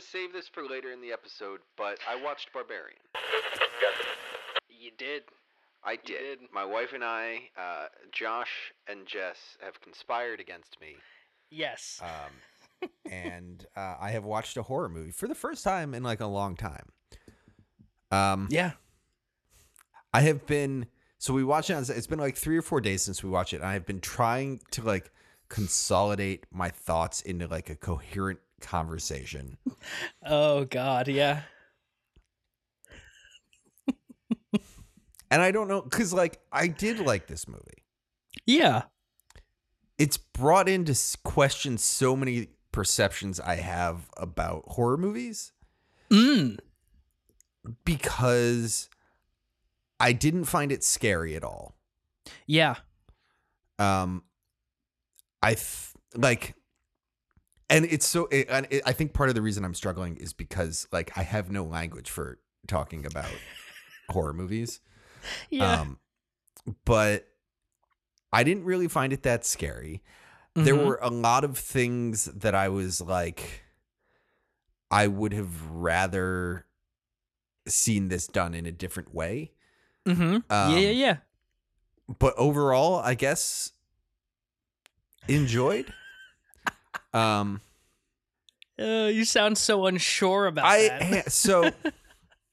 to save this for later in the episode, but I watched Barbarian. You did. I did. did. My wife and I, uh, Josh and Jess, have conspired against me. Yes. Um, and uh, I have watched a horror movie for the first time in like a long time. Um, yeah. I have been so we watched it. On, it's been like three or four days since we watched it. And I have been trying to like consolidate my thoughts into like a coherent conversation. Oh God. Yeah. And I don't know because like I did like this movie. Yeah. It's brought into question so many perceptions I have about horror movies Mm. because I didn't find it scary at all. Yeah. um i th- like and it's so it, and it, i think part of the reason i'm struggling is because like i have no language for talking about horror movies Yeah. um but i didn't really find it that scary there Mhm. were a lot of things that i was like i would have rather seen this done in a different way Mm-hmm. um, yeah. Yeah. Yeah. but overall, I guess enjoyed. Um, Uh, you sound so unsure about I that. so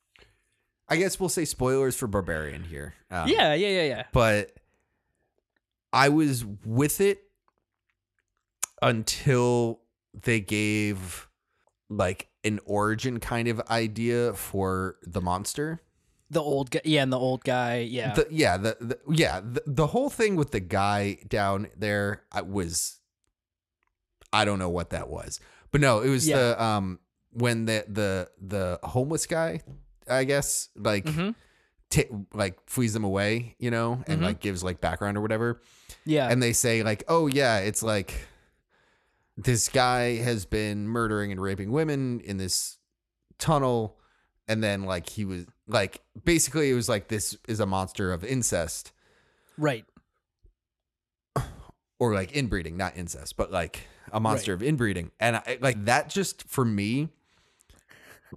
I guess we'll say spoilers for Barbarian here. Um, yeah. Yeah. Yeah. Yeah. but I was with it until they gave like an origin kind of idea for the monster. The old guy. Yeah. And the old guy. Yeah. The, yeah, the, the yeah, the, the whole thing with the guy down there I was I don't know what that was. But no, it was Yeah. the um when the the the homeless guy, I guess, like Mhm. ta- like flees them away, you know, and Mhm. like gives like background or whatever. yeah. And they say like, "Oh yeah, it's like this guy has been murdering and raping women in this tunnel." And then like he was like basically it was like this is a monster of incest right. or like inbreeding, not incest, but like a monster of inbreeding. And I, like that just for me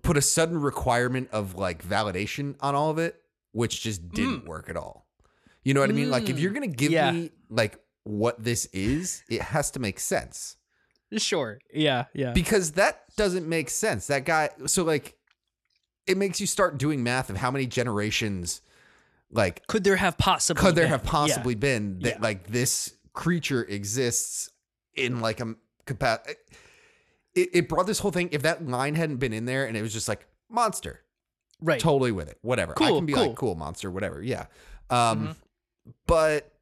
put a sudden requirement of like validation on all of it, which just didn't work at all. You know what I mean? Like if Mm. you're going to give Yeah. me like what this is, it has to make sense. Sure. Yeah. Yeah. Because that doesn't make sense. That guy so like it makes you start doing math of how many generations like could there have possibly? could there been? have Yeah. possibly been that Yeah. like this creature exists in like a capacity it, it brought this whole thing if that line hadn't been in there and it was just like monster Right. totally with it whatever i Cool, can be cool. like cool monster whatever yeah um Mhm. but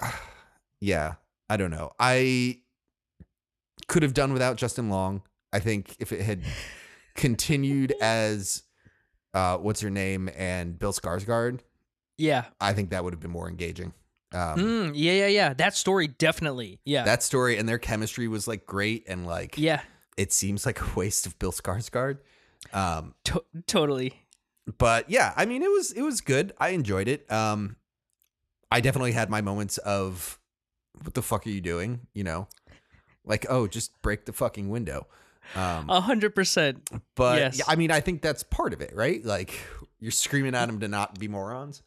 yeah i don't know i could have done without justin long i think if it had continued as uh what's her name and bill skarsgård Yeah. I think that would have been more engaging. Um, Mm, yeah. Yeah. Yeah. That story definitely. Yeah. That story and their chemistry was like great, and like yeah. it seems like a waste of Bill Skarsgård. Um, To- totally. but yeah, I mean, it was it was good. I enjoyed it. Um, I definitely had my moments of what the fuck are you doing? You know, like oh, just break the fucking window. Um, A hundred percent. but yes. yeah, I mean, I think that's part of it, right? Like you're screaming at them to not be morons.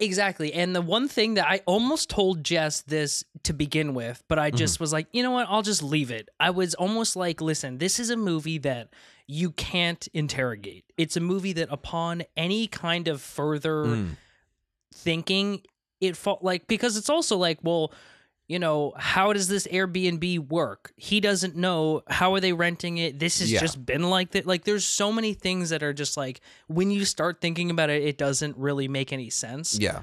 Exactly. And the one thing that I almost told Jess this to begin with, but I just was like, you know what? I'll just leave it. I was almost like, listen, this is a movie that you can't interrogate. It's a movie that, upon any kind of further Mm. thinking, it felt like, because it's also like, well, you know, how does this Airbnb work? He doesn't know. How are they renting it? This has Yeah. just been like that. Like, there's so many things that are just like, when you start thinking about it, it doesn't really make any sense Yeah,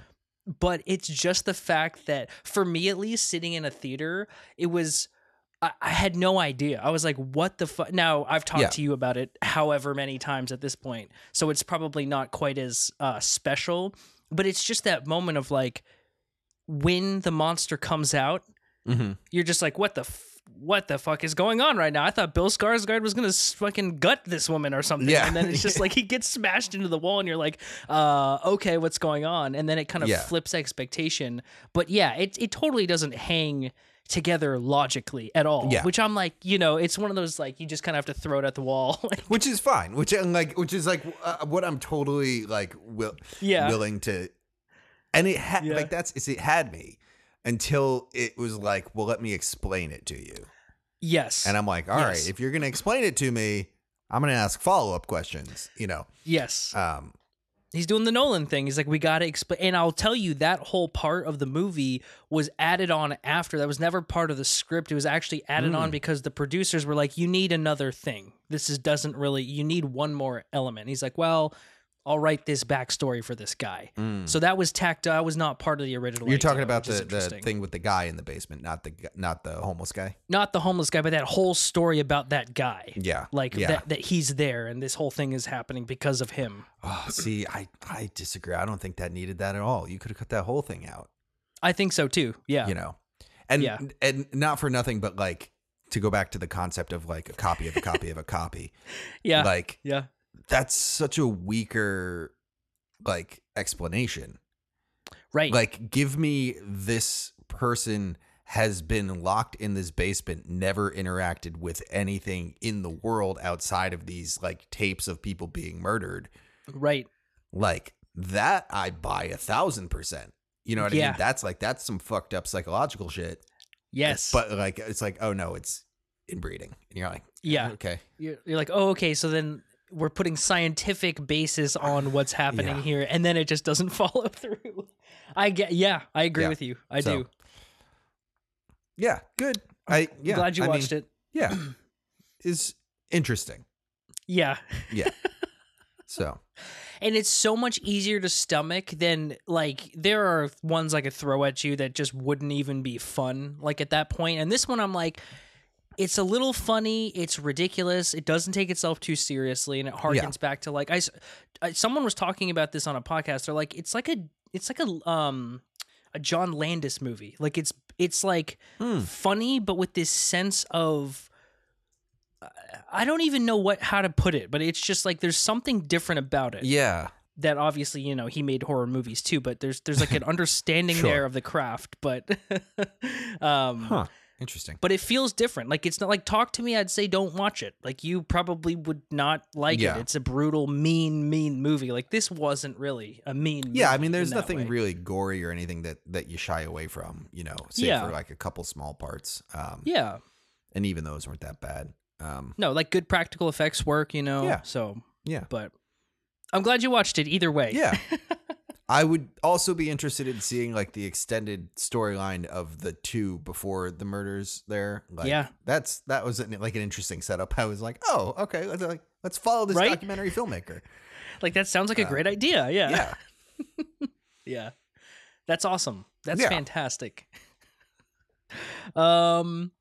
but it's just the fact that for me at least sitting in a theater it was i, I had no idea i was like what the fuck now i've talked Yeah. to you about it however many times at this point so it's probably not quite as uh, special but it's just that moment of like when the monster comes out hmm you're just like what the f- what the fuck is going on right now? I thought Bill Skarsgård was gonna fucking gut this woman or something, Yeah. and then it's just like he gets smashed into the wall, and you're like, uh, okay, what's going on? And then it kind of Yeah. flips expectation. But yeah, it it totally doesn't hang together logically at all. Yeah. Which I'm like, you know, it's one of those like you just kind of have to throw it at the wall. Like, which is fine. Which and like, which is like uh, what I'm totally like will Yeah. willing to. And it had Yeah. like that's it had me until it was like, well, let me explain it to you. yes. And I'm like, all right, Yes. if you're gonna explain it to me, I'm gonna ask follow up questions. You know, yes. um, He's doing the Nolan thing. He's like, we got to explain. And I'll tell you, that whole part of the movie was added on after. That was never part of the script. It was actually added Mm. on because the producers were like, you need another thing. This is doesn't really. You need one more element. He's like, well, I'll write this backstory for this guy. So that was tacked. That was not part of the original. mm. you're talking about the, the thing with the guy in the basement, not the not the homeless guy. not the homeless guy, but that whole story about that guy. Yeah, Like yeah. that, that he's there and this whole thing is happening because of him. Oh, see, I I disagree. I don't think that needed that at all. You could have cut that whole thing out. I think so too. Yeah. you know and Yeah. and not for nothing but like to go back to the concept of like a copy of a copy of a copy yeah. like yeah. That's such a weaker like explanation Right. like give me this person has been locked in this basement never interacted with anything in the world outside of these like tapes of people being murdered right. like that i buy a thousand percent you know what i mean that's like that's some fucked up psychological shit Yes. But like it's like, oh no, it's inbreeding. And you're like, yeah. okay. You're, you're like, oh, okay. So then we're putting scientific basis on what's happening Yeah. here, and then it just doesn't follow through. I get. Yeah, I agree Yeah. with you. I So, do. Yeah, good. I yeah. I'm glad you I watched mean, it. Yeah. is interesting. Yeah. Yeah. so and it's so much easier to stomach than like there are ones I could throw at you that just wouldn't even be fun like at that. And this one I'm like it's a little funny, it's ridiculous, it doesn't take itself too seriously and it harkens Yeah. back to like I, I- someone was talking about this on a podcast. They're like it's like a it's like a um a John Landis movie. Like it's it's like Hmm. funny but with this sense of I don't even know what how to put it, but it's just like there's something different about it yeah. that obviously you know he made horror movies too but there's there's like an understanding Sure. there of the craft but um Huh. Interesting. but it feels different like it's not like talk to me i'd say don't watch it like you probably would not like Yeah. it it's a brutal mean mean movie like this wasn't really a mean Yeah, I mean there's nothing way. really gory or anything that that you shy away from, you know, save Yeah. for like a couple small parts. Um yeah and even those weren't that bad. Um no like good practical effects work you know Yeah. so yeah. but i'm glad you watched it either way Yeah. I would also be interested in seeing like the extended storyline of the two before the murders there. Like, Yeah. That's that was an, like an interesting setup. I was like, "Oh, okay, let's like let's follow this Right? documentary filmmaker." like that sounds like a Uh, great idea yeah Yeah. Yeah. That's awesome. That's Yeah. fantastic. um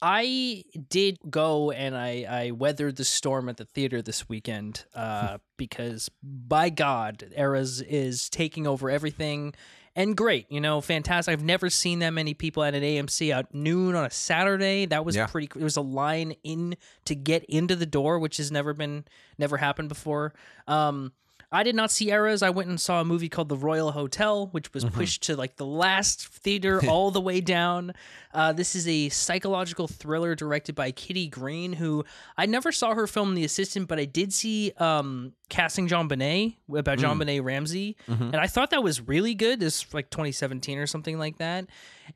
I did go and I I weathered the storm at the theater this weekend uh because by god Eras is taking over everything and great, you know, fantastic. I've never seen that many people at an AMC at noon on a Saturday. That was Yeah. pretty there was a line in to get into the door which has never been never happened before. Um I did not see Eras. I went and saw a movie called The Royal Hotel, which was pushed to like the last theater all the way down. Uh, this is a psychological thriller directed by Kitty Green, who I never saw her film The Assistant, but I did see um, casting JonBenet about JonBenet Ramsey, and I thought that was really good. This like 2017 or something like that.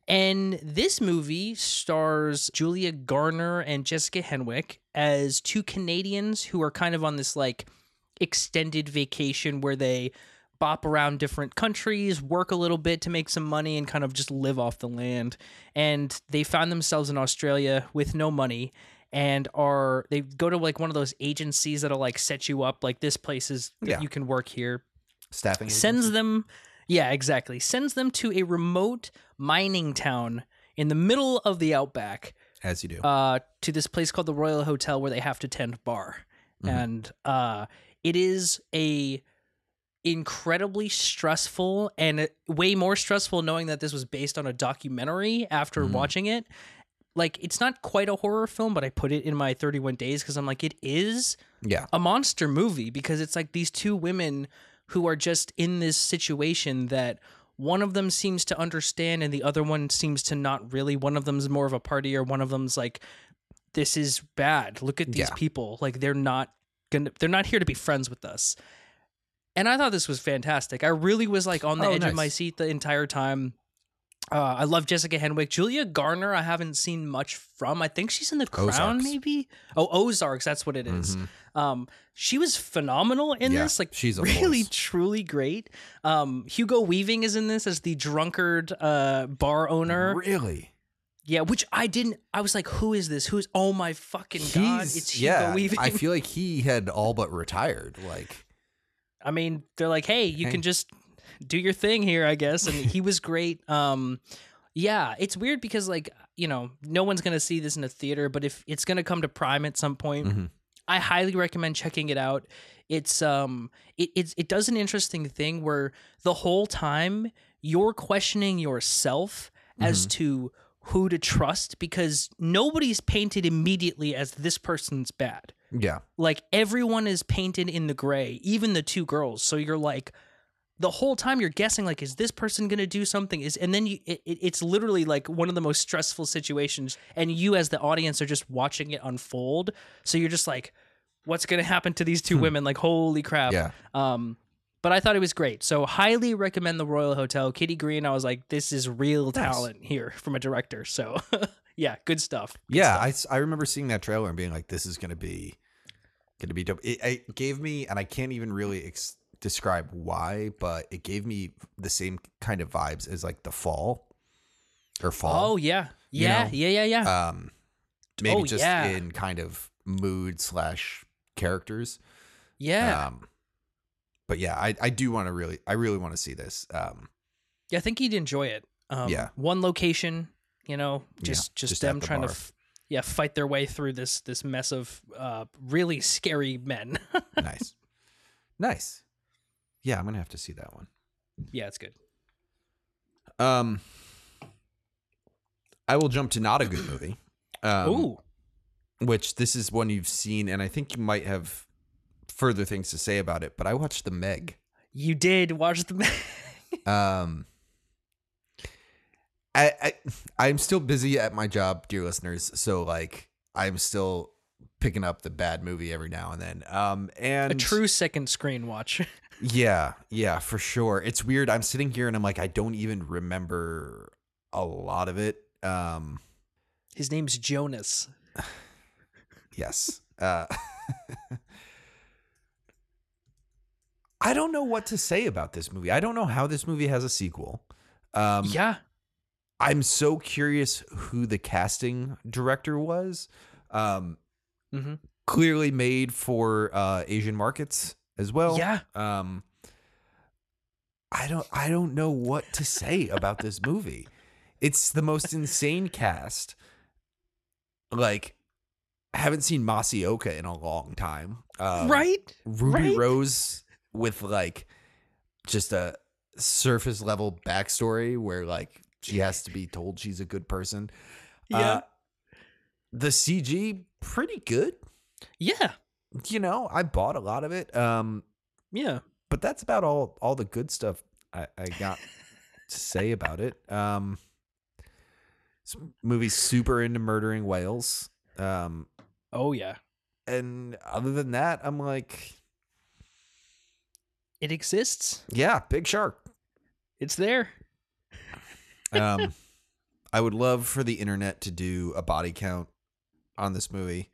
And this movie stars Julia Garner and Jessica Henwick as two Canadians who are kind of on this like extended vacation where they bop around different countries, work a little bit to make some money, and kind of just live off the land. And they found themselves in Australia with no money and are they go to like one of those agencies that'll like set you up like this place is Yeah. you can work here Staffing sends agency? them yeah exactly sends them to a remote mining town in the middle of the outback as you do. uh, to this place called the Royal Hotel where they have to tend bar, Mhm. and uh, it is a incredibly stressful and uh, way more stressful knowing that this was based on a documentary after Mhm. watching it. Like it's not quite a horror film, but I put it in my 31 days because I'm like it is yeah. a monster movie because it's like these two women who are just in this situation that one of them seems to understand and the other one seems to not really. One of them's more of a partier. One of them's like, this is bad. Look at these Yeah. people. Like they're not gonna. They're not here to be friends with us. And I thought this was fantastic. I really was like on the Oh, edge of my seat the entire time. Uh, I love Jessica Henwick. Julia Garner, I haven't seen much from. I think she's in The Crown, Ozarks. maybe. Oh, Ozarks. That's what it is. Mhm. Um, she was phenomenal in Yeah, this. Like, she's a really, force. truly great. Um, Hugo Weaving is in this as the drunkard uh bar owner. Really? Yeah, which I didn't. I was like, who is this? Who's? Oh my fucking god! He's- It's Hugo yeah, Weaving. I feel like he had all but retired. Like, I mean, they're like, hey, you Hey. can just do your thing here, I guess. And he was great. Um, yeah, it's weird because like you know, no one's gonna see this in a theater, but if it's gonna come to Prime at some point, Mhm. I highly recommend checking it out. It's um, it it's, it does an interesting thing where the whole time you're questioning yourself as to who to trust because nobody's painted immediately as this person's bad yeah, like everyone is painted in the gray, even the two girls. So you're like, the whole time you're guessing, like, is this person gonna do something? Is and then you, it, it- it's literally like one of the most stressful situations, and you as the audience are just watching it unfold. So you're just like, what's gonna happen to these two women? Like, holy crap! yeah. Um, but I thought it was great. So highly recommend the Royal Hotel. Kitty Green. I was like, this is real talent here from a director. So yeah, good stuff. Good yeah, stuff. I, I remember seeing that trailer and being like, "This is gonna be, gonna be dope." It, it gave me, and I can't even really ex- describe why, but it gave me the same kind of vibes as like the fall or fall. Oh yeah, You yeah, know, yeah, yeah, yeah. um, maybe Oh, just yeah. in kind of mood slash characters. yeah. Um, but yeah, I, I do want to really, I really want to see this. Um, Yeah, I think he'd enjoy it. Um, Yeah. One location, you know, Yeah, just just, just them the trying to, f- yeah, fight their way through this this mess of uh, really scary men. nice, nice. Yeah, I'm gonna have to see that one. yeah, it's good. Um, I will jump to not a good movie. Um, Ooh, which this is one you've seen, and I think you might have further things to say about it. But I watched The Meg. you did watch the. Meg. um, I, I I'm still busy at my job, dear listeners. So like, I'm still picking up the bad movie every now and then. Um, and a true second screen watch. yeah, yeah, for sure. It's weird. I'm sitting here and I'm like, I don't even remember a lot of it. Um, His name's Jonas. Yes. Uh, I don't know what to say about this movie. I don't know how this movie has a sequel. Um, yeah, I'm so curious who the casting director was. Um, hmm clearly made for uh, Asian markets as well. yeah. Um, I don't. I don't know what to say about this movie. It's the most insane cast. Like, I haven't seen Masi Oka in a long time. Um, right. Ruby right. Rose with like just a surface level backstory where like she has to be told she's a good person. Yeah. Uh, the CG pretty good. yeah. You know, I bought a lot of it. Um, Yeah. but that's about all all the good stuff I, I got to say about it. Um, this movie's super into murdering whales. Um, Oh yeah. and other than that, I'm like, It exists. yeah, big shark. It's there. Um, I would love for the internet to do a body count on this movie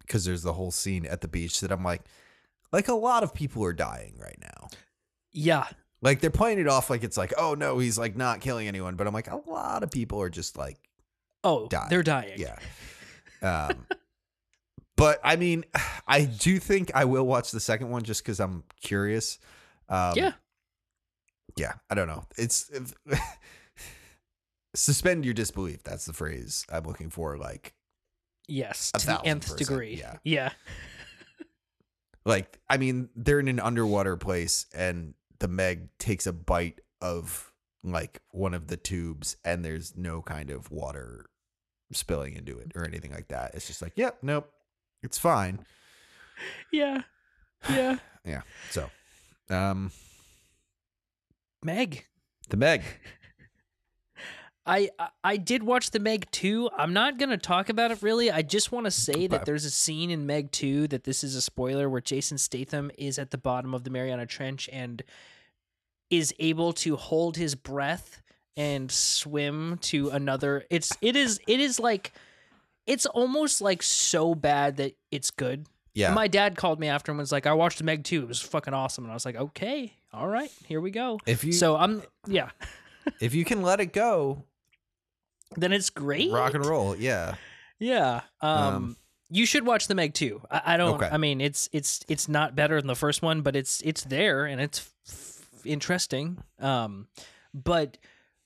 because there's the whole scene at the beach that I'm like, like a lot of people are dying right now. Yeah. Like they're playing it off like it's like, oh no, he's like not killing anyone, but I'm like, a lot of people are just like, Oh, Die. they're dying. yeah. Um, but I mean, I do think I will watch the second one just because I'm curious. Um, Yeah. yeah, I don't know. It's suspend your disbelief. That's the phrase I'm looking for. Like, Yes. To the nth percent, degree. yeah. Yeah. like I mean, they're in an underwater place, and the Meg takes a bite of like one of the tubes, and there's no kind of water spilling into it or anything like that. It's just like, yep, nope, it's fine. Yeah. Yeah. Yeah. So, um, Meg. The Meg. I I- did watch the Meg 2. I'm not going to talk about it really. I just want to say that there's a scene in Meg 2 that this is a spoiler where Jason Statham is at the bottom of the Mariana Trench and is able to hold his breath and swim to another it's it is it is like it's almost like so bad that it's good. Yeah. My dad called me after and was like, "I watched the Meg 2. It was fucking awesome." And I was like, "Okay. All right. Here we go." if you So I'm yeah. if you can let it go, Then it's great. rock and roll. Yeah. Yeah. Um, Um, you should watch the Meg too. I, I don't. Okay. I mean, it's it's it's not better than the first one, but it's it's there and it's f- interesting. Um, but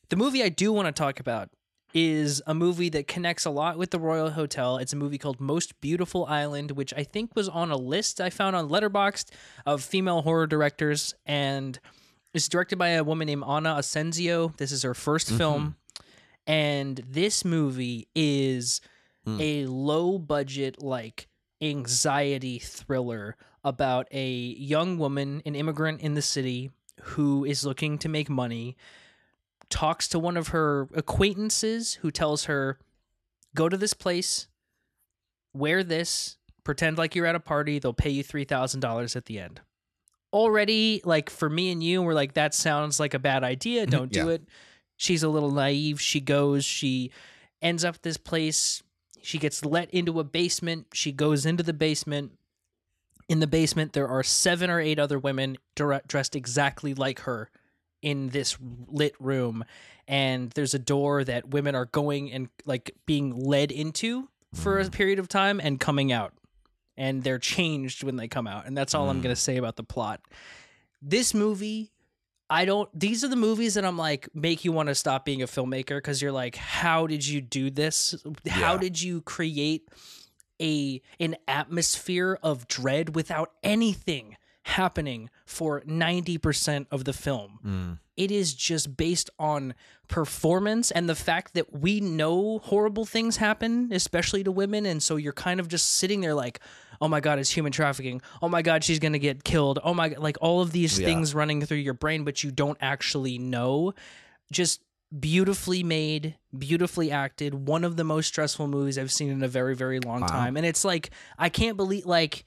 the movie I do want to talk about is a movie that connects a lot with the Royal Hotel. It's a movie called Most Beautiful Island, which I think was on a list I found on Letterboxd of female horror directors, and it's directed by a woman named Ana Asensio. This is her 1st film, and this movie is Mm. a low budget like anxiety thriller about a young woman, an immigrant in the city who is looking to make money, talks to one of her acquaintances who tells her, Go to this place, wear this, pretend like you're at a party, they'll pay you $3,000 at the end. Already, like for me and you, we're like, that sounds like a bad idea. Mm-hmm. Don't do Yeah. it. She's a little naive. She goes, she ends up at this place. She gets let into a basement. She goes into the basement. In the basement, there are seven or eight other women dressed exactly like her in this lit room. And there's a door that women are going and like being led into for a period of time and coming out. And they're changed when they come out. And that's all I'm Mm. going to say about the plot. This movie I don't. These are the movies that I'm like make you want to stop being a filmmaker because you're like, how did you do this? How did you create a an atmosphere of dread without anything happening for 90% of the film? Mm. It is just based on performance and the fact that we know horrible things happen, especially to women, and so you're kind of just sitting there like, oh my god, it's human trafficking. Oh my god, she's gonna get killed. Oh my, God, like all of these Yeah. things running through your brain, but you don't actually know. Just beautifully made, beautifully acted. One of the most stressful movies I've seen in a very, very long Wow. time, and it's like I can't believe like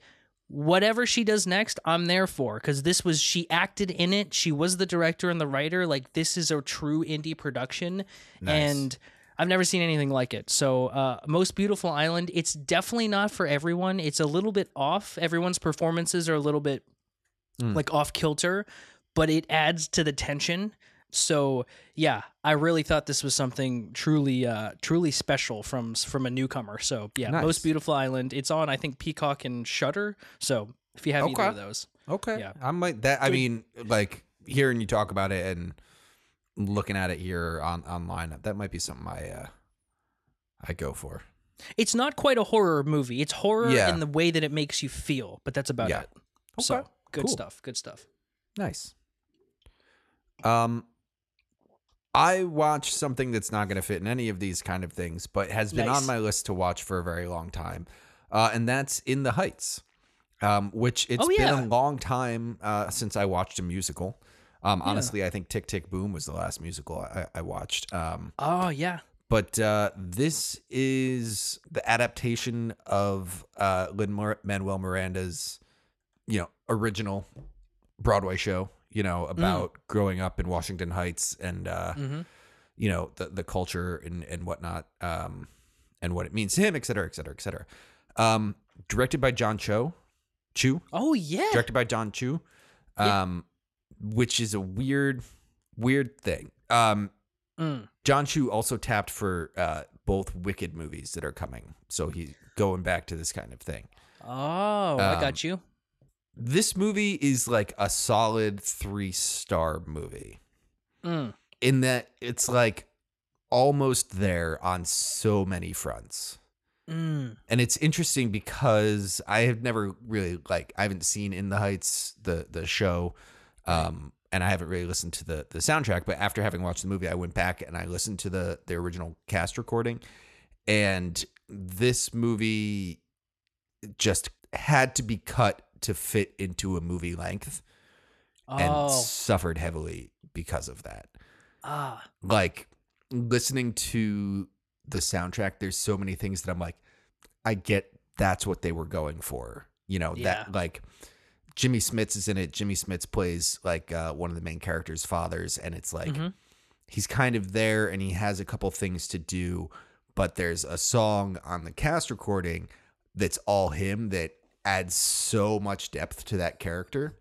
whatever she does next, I'm there for because this was she acted in it. She was the director and the writer. Like this is a true indie production, Nice. and I've never seen anything like it. So, uh, most beautiful island. It's definitely not for everyone. It's a little bit off. Everyone's performances are a little bit Mm. like off kilter, but it adds to the tension. So yeah, I really thought this was something truly, uh, truly special from from a newcomer. So yeah, Nice. most beautiful island. It's on I think Peacock and Shudder. So if you have either of those, Okay. Yeah. I might that I mean like hearing you talk about it and looking at it here on online that might be something I uh I go for. it's not quite a horror movie. It's horror Yeah. in the way that it makes you feel, but that's about Yeah. it. So good Cool. stuff. Good stuff. Nice. Um I watch something that's not going to fit in any of these kind of things, but has been Nice. on my list to watch for a very long time. Uh, and that's In the Heights, um, which it's Oh, been a long time uh, since I watched a musical. Um, Yeah. Honestly, I think Tick Tick Boom was the last musical I, I watched. Um, Oh yeah. but uh, this is the adaptation of uh, Lin Manuel Miranda's, you know, original Broadway show. You know about growing up in Washington Heights and uh, Mm-hmm. you know the the culture and and whatnot, um, and what it means to him, et cetera, et cetera, et cetera. Um, directed by John Cho, Chu, Oh yeah. directed by John Chu, Yeah. um, which is a weird, weird thing. Um, Mm. John Chu also tapped for uh, both Wicked movies that are coming, so he's going back to this kind of thing. Oh, I Um, got you. This movie is like a solid three star movie Mm. in that it's like almost there on so many fronts. Mm. And it's interesting because I have never really like I haven't seen In the Heights the the show um and I haven't really listened to the the soundtrack but after having watched the movie I went back and I listened to the the original cast recording and this movie just had to be cut to fit into a movie length and Oh, suffered heavily because of that. ah, Like listening to the soundtrack, there's so many things that I'm like, I get that's what they were going for. You know, Yeah. that like Jimmy Smits is in it. Jimmy Smits plays like uh, one of the main characters' fathers, and it's like Mhm. he's kind of there and he has a couple things to do, but there's a song on the cast recording that's all him that adds so much depth to that character.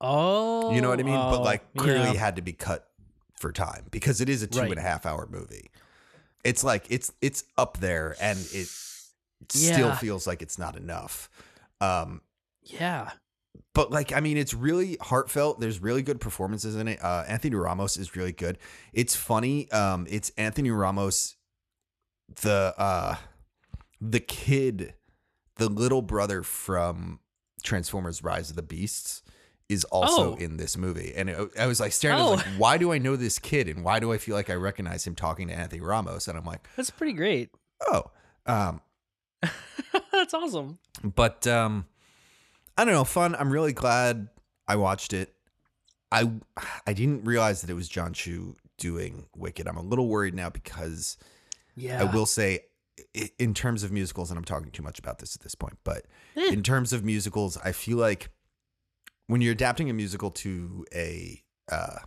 oh, You know what I mean? but oh, like clearly yeah. had to be cut for time because it is a two Right. and a half hour movie. It's like it's it's up there and it still feels like it's not enough. Um yeah, but like I mean it's really heartfelt. There's really good performances in it. Uh Anthony Ramos is really good. It's funny. Um it's Anthony Ramos the uh the kid the little brother from Transformers Rise of the Beasts is also Oh. in this movie. And it, I was like staring Oh. was like why do I know this kid and why do I feel like I recognize him talking to Anthony Ramos and I'm like, that's pretty great. "Oh, um that's awesome. but um i don't know fun i'm really glad i watched it i i didn't realize that it was john chu doing wicked i'm a little worried now because Yeah, i will say in terms of musicals and i'm talking too much about this at this point but Eh. in terms of musicals i feel like when you're adapting a musical to a uh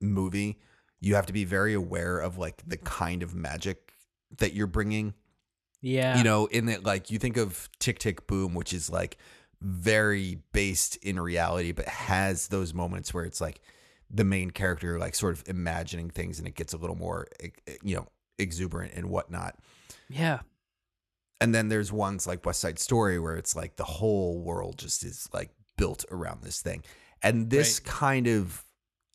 movie you have to be very aware of like the kind of magic that you're bringing Yeah, you know, in that like you think of Tick Tick Boom, which is like very based in reality, but has those moments where it's like the main character like sort of imagining things and it gets a little more you know exuberant and whatnot. Yeah, And then there's ones like West Side Story where it's like the whole world just is like built around this thing. And this kind of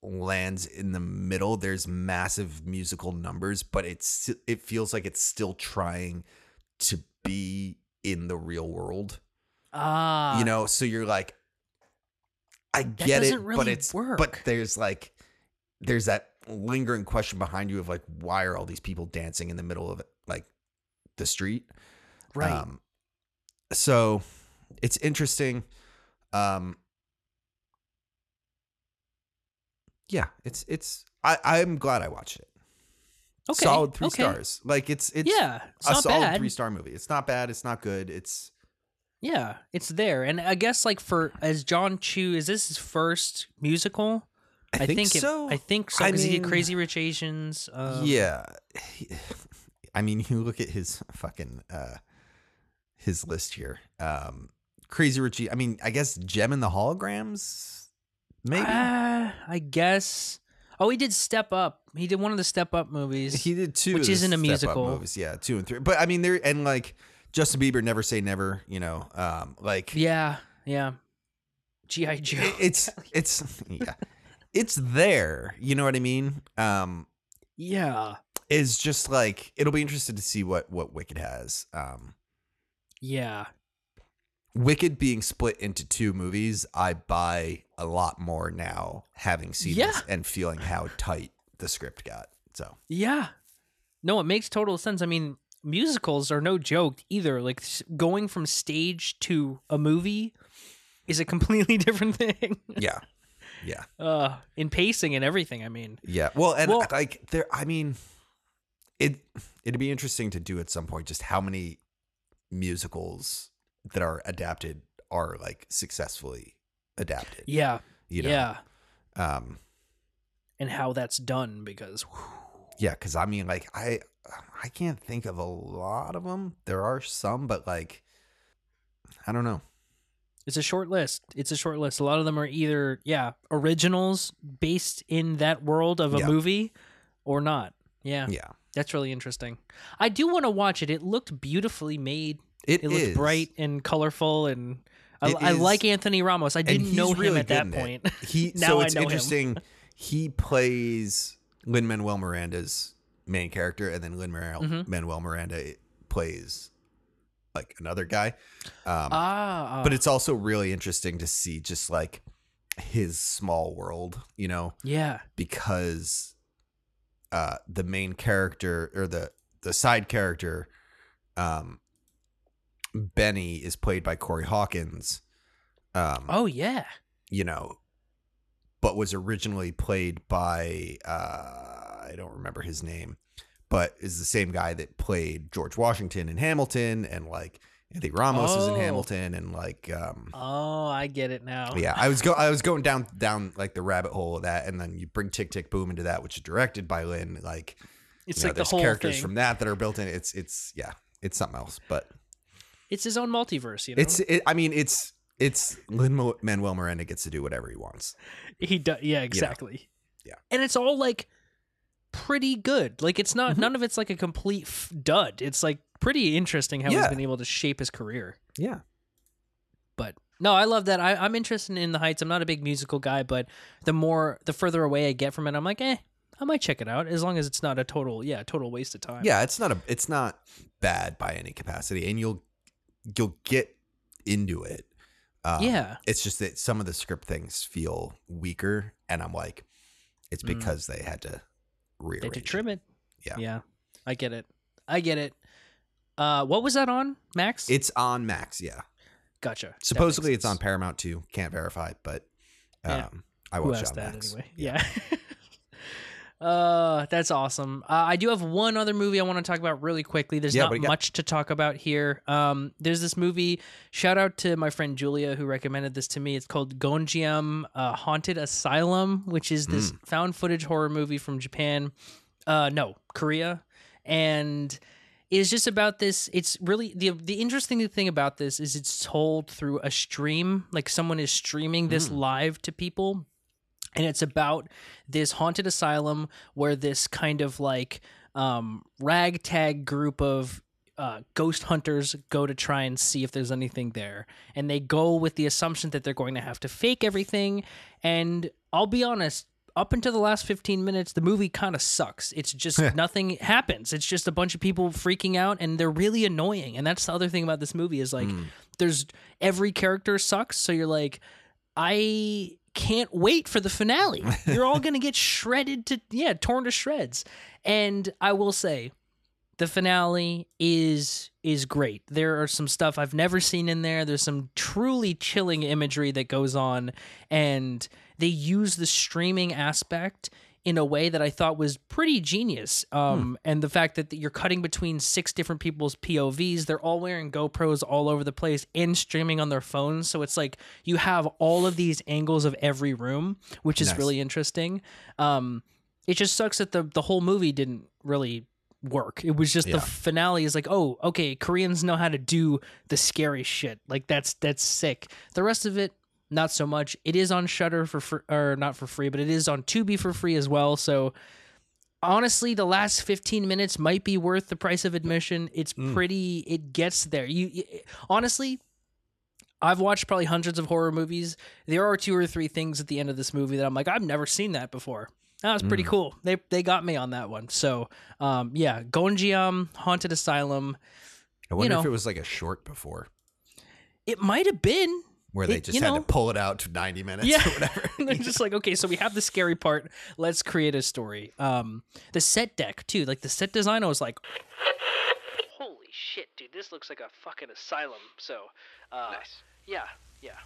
lands in the middle. There's massive musical numbers, but it's it feels like it's still trying to be in the real world. ah, you know, so you're like I get it, doesn't but it's work. but there's like there's that lingering question behind you of like why are all these people dancing in the middle of the street? right. Um, so it's interesting. Um, yeah, it's it's. I I'm glad I watched it. okay, Solid three okay. stars. Like it's it's yeah, it's a solid bad. three star movie. It's not bad. It's not good. It's Yeah, it's there, and I guess like for as John Chu, is this his first musical? I, think, it, so. I think so I because he did Crazy Rich Asians. Um, yeah. I mean, you look at his fucking uh his list here. Um Crazy Richie. I mean, I guess Jem and the Holograms maybe. uh, I guess. Oh, he did Step Up. He did one of the Step Up movies. He did two, Which isn't a musical. movies, yeah, two and three. But I mean, they're and like Justin Bieber, Never Say Never. You know, um, like yeah, yeah. GI Joe. it- it's it's yeah, it's there. You know what I mean? Um, yeah, is just like it'll be interesting to see what what Wicked has. Um, yeah, Wicked being split into two movies, I buy a lot more now, having seen Yeah. this and feeling how tight the script got. So yeah. No, it makes total sense. I mean, musicals are no joke either. Like going from stage to a movie is a completely different thing. yeah, yeah. uh, in pacing and everything. I mean, Yeah. Well, and Well- like there, I mean, it it'd be interesting to do at some point just how many musicals that are adapted are like successfully adapted. yeah, You know? yeah, Um. and how that's done because Yeah, because I mean, like I I can't think of a lot of them. There are some, but like I don't know. it's a short list. It's a short list. A lot of them are either yeah originals based in that world of a Yeah. movie, or not. Yeah, Yeah, that's really interesting. I do want to watch it. It looked beautifully made. it It looked bright and colorful, and I, I like Anthony Ramos. I didn't know him really at that point. He Now so I it's know him. interesting. He plays Lin Manuel Miranda's main character, and then Lin Manuel Mhm. Manuel Miranda plays like another guy. Um, ah, but it's also really interesting to see just like his small world, you know, yeah, because uh, the main character or the the side character, um, Benny is played by Corey Hawkins. Um, oh yeah, you know, but was originally played by uh, I don't remember his name, but is the same guy that played George Washington in Hamilton, and like Anthony Ramos is in Oh. Hamilton, and like um, Oh, I get it now. yeah, I was go I was going down down like the rabbit hole of that, and then you bring Tick Tick Boom into that, which is directed by Lin. Like It's you know, like the there's whole characters thing. from that that are built in. It's it's yeah, it's something else, but it's his own multiverse, you know. it's it, I mean it's it's Lin Manuel Miranda gets to do whatever he wants. he does. Yeah, exactly. Yeah. and it's all like pretty good. Like it's not Mhm. none of it's like a complete f- dud. It's like pretty interesting how he's been able to shape his career. Yeah, But no, I love that. I, I'm interested in the Heights. I'm not a big musical guy, but the more the further away I get from it, I'm like, eh, I might check it out as long as it's not a total, yeah, total waste of time. yeah, it's not a it's not bad by any capacity, and you'll you'll get into it. Um, yeah, it's just that some of the script things feel weaker, and I'm like, it's Mm. because they had to they had to trim it. Yeah. yeah, I get it. I get it. Uh, what was that on Max? It's on Max, yeah. gotcha. Supposedly it's on. Paramount too. Can't verify, but Yeah. um, I Who watched it on that Max. anyway? Yeah. uh, that's awesome. Uh, I do have one other movie I want to talk about really quickly. There's Yeah, not what do you got? much to talk about here. Um, there's this movie. Shout out to my friend Julia who recommended this to me. It's called Gonjiam uh, Haunted Asylum, which is this Mm. found footage horror movie from Japan. Uh, no, Korea, and is just about this it's really the the interesting thing about this is it's told through a stream like someone is streaming this Mm. live to people and it's about this haunted asylum where this kind of like um ragtag group of uh, ghost hunters go to try and see if there's anything there. And they go with the assumption that they're going to have to fake everything. And i'll be honest up until the last 15 minutes the movie kind of sucks. It's just nothing happens. It's just a bunch of people freaking out and they're really annoying. And that's the other thing about this movie is like Mm. there's every character sucks. So you're like i can't wait for the finale you're all gonna get shredded to yeah torn to shreds and i will say the finale is is great. There are some stuff I've never seen in there. There's some truly chilling imagery that goes on and they use the streaming aspect in a way that I thought was pretty genius. Um, and the fact that you're cutting between six different people's POVs, they're all wearing GoPros all over the place and streaming on their phones. So it's like you have all of these angles of every room, which is Nice. really interesting. Um, it just sucks that the the whole movie didn't really work. It was just Yeah. the finale is like, oh, okay, Koreans know how to do the scary shit. Like that's that's sick. The rest of it, not so much. It is on Shudder for free, or not for free, but it is on Tubi for free as well. So honestly, the last 15 minutes might be worth the price of admission. It's Mm. pretty. It gets there. You, you honestly. I've watched probably hundreds of horror movies. There are two or three things at the end of this movie that I'm like, I've never seen that before. That was pretty Mm. cool. They they got me on that one. So, um, yeah, Gonjiam Haunted Asylum. I wonder if know. it was like a short before It might have been. Where they It- just had know. to pull it out to 90 minutes Yeah. or whatever. They're just like, okay, so we have the scary part. Let's create a story. Um, the set deck too, like the set design, I was like, holy shit, dude, this looks like a fucking asylum. So, uh, Nice. yeah, yeah.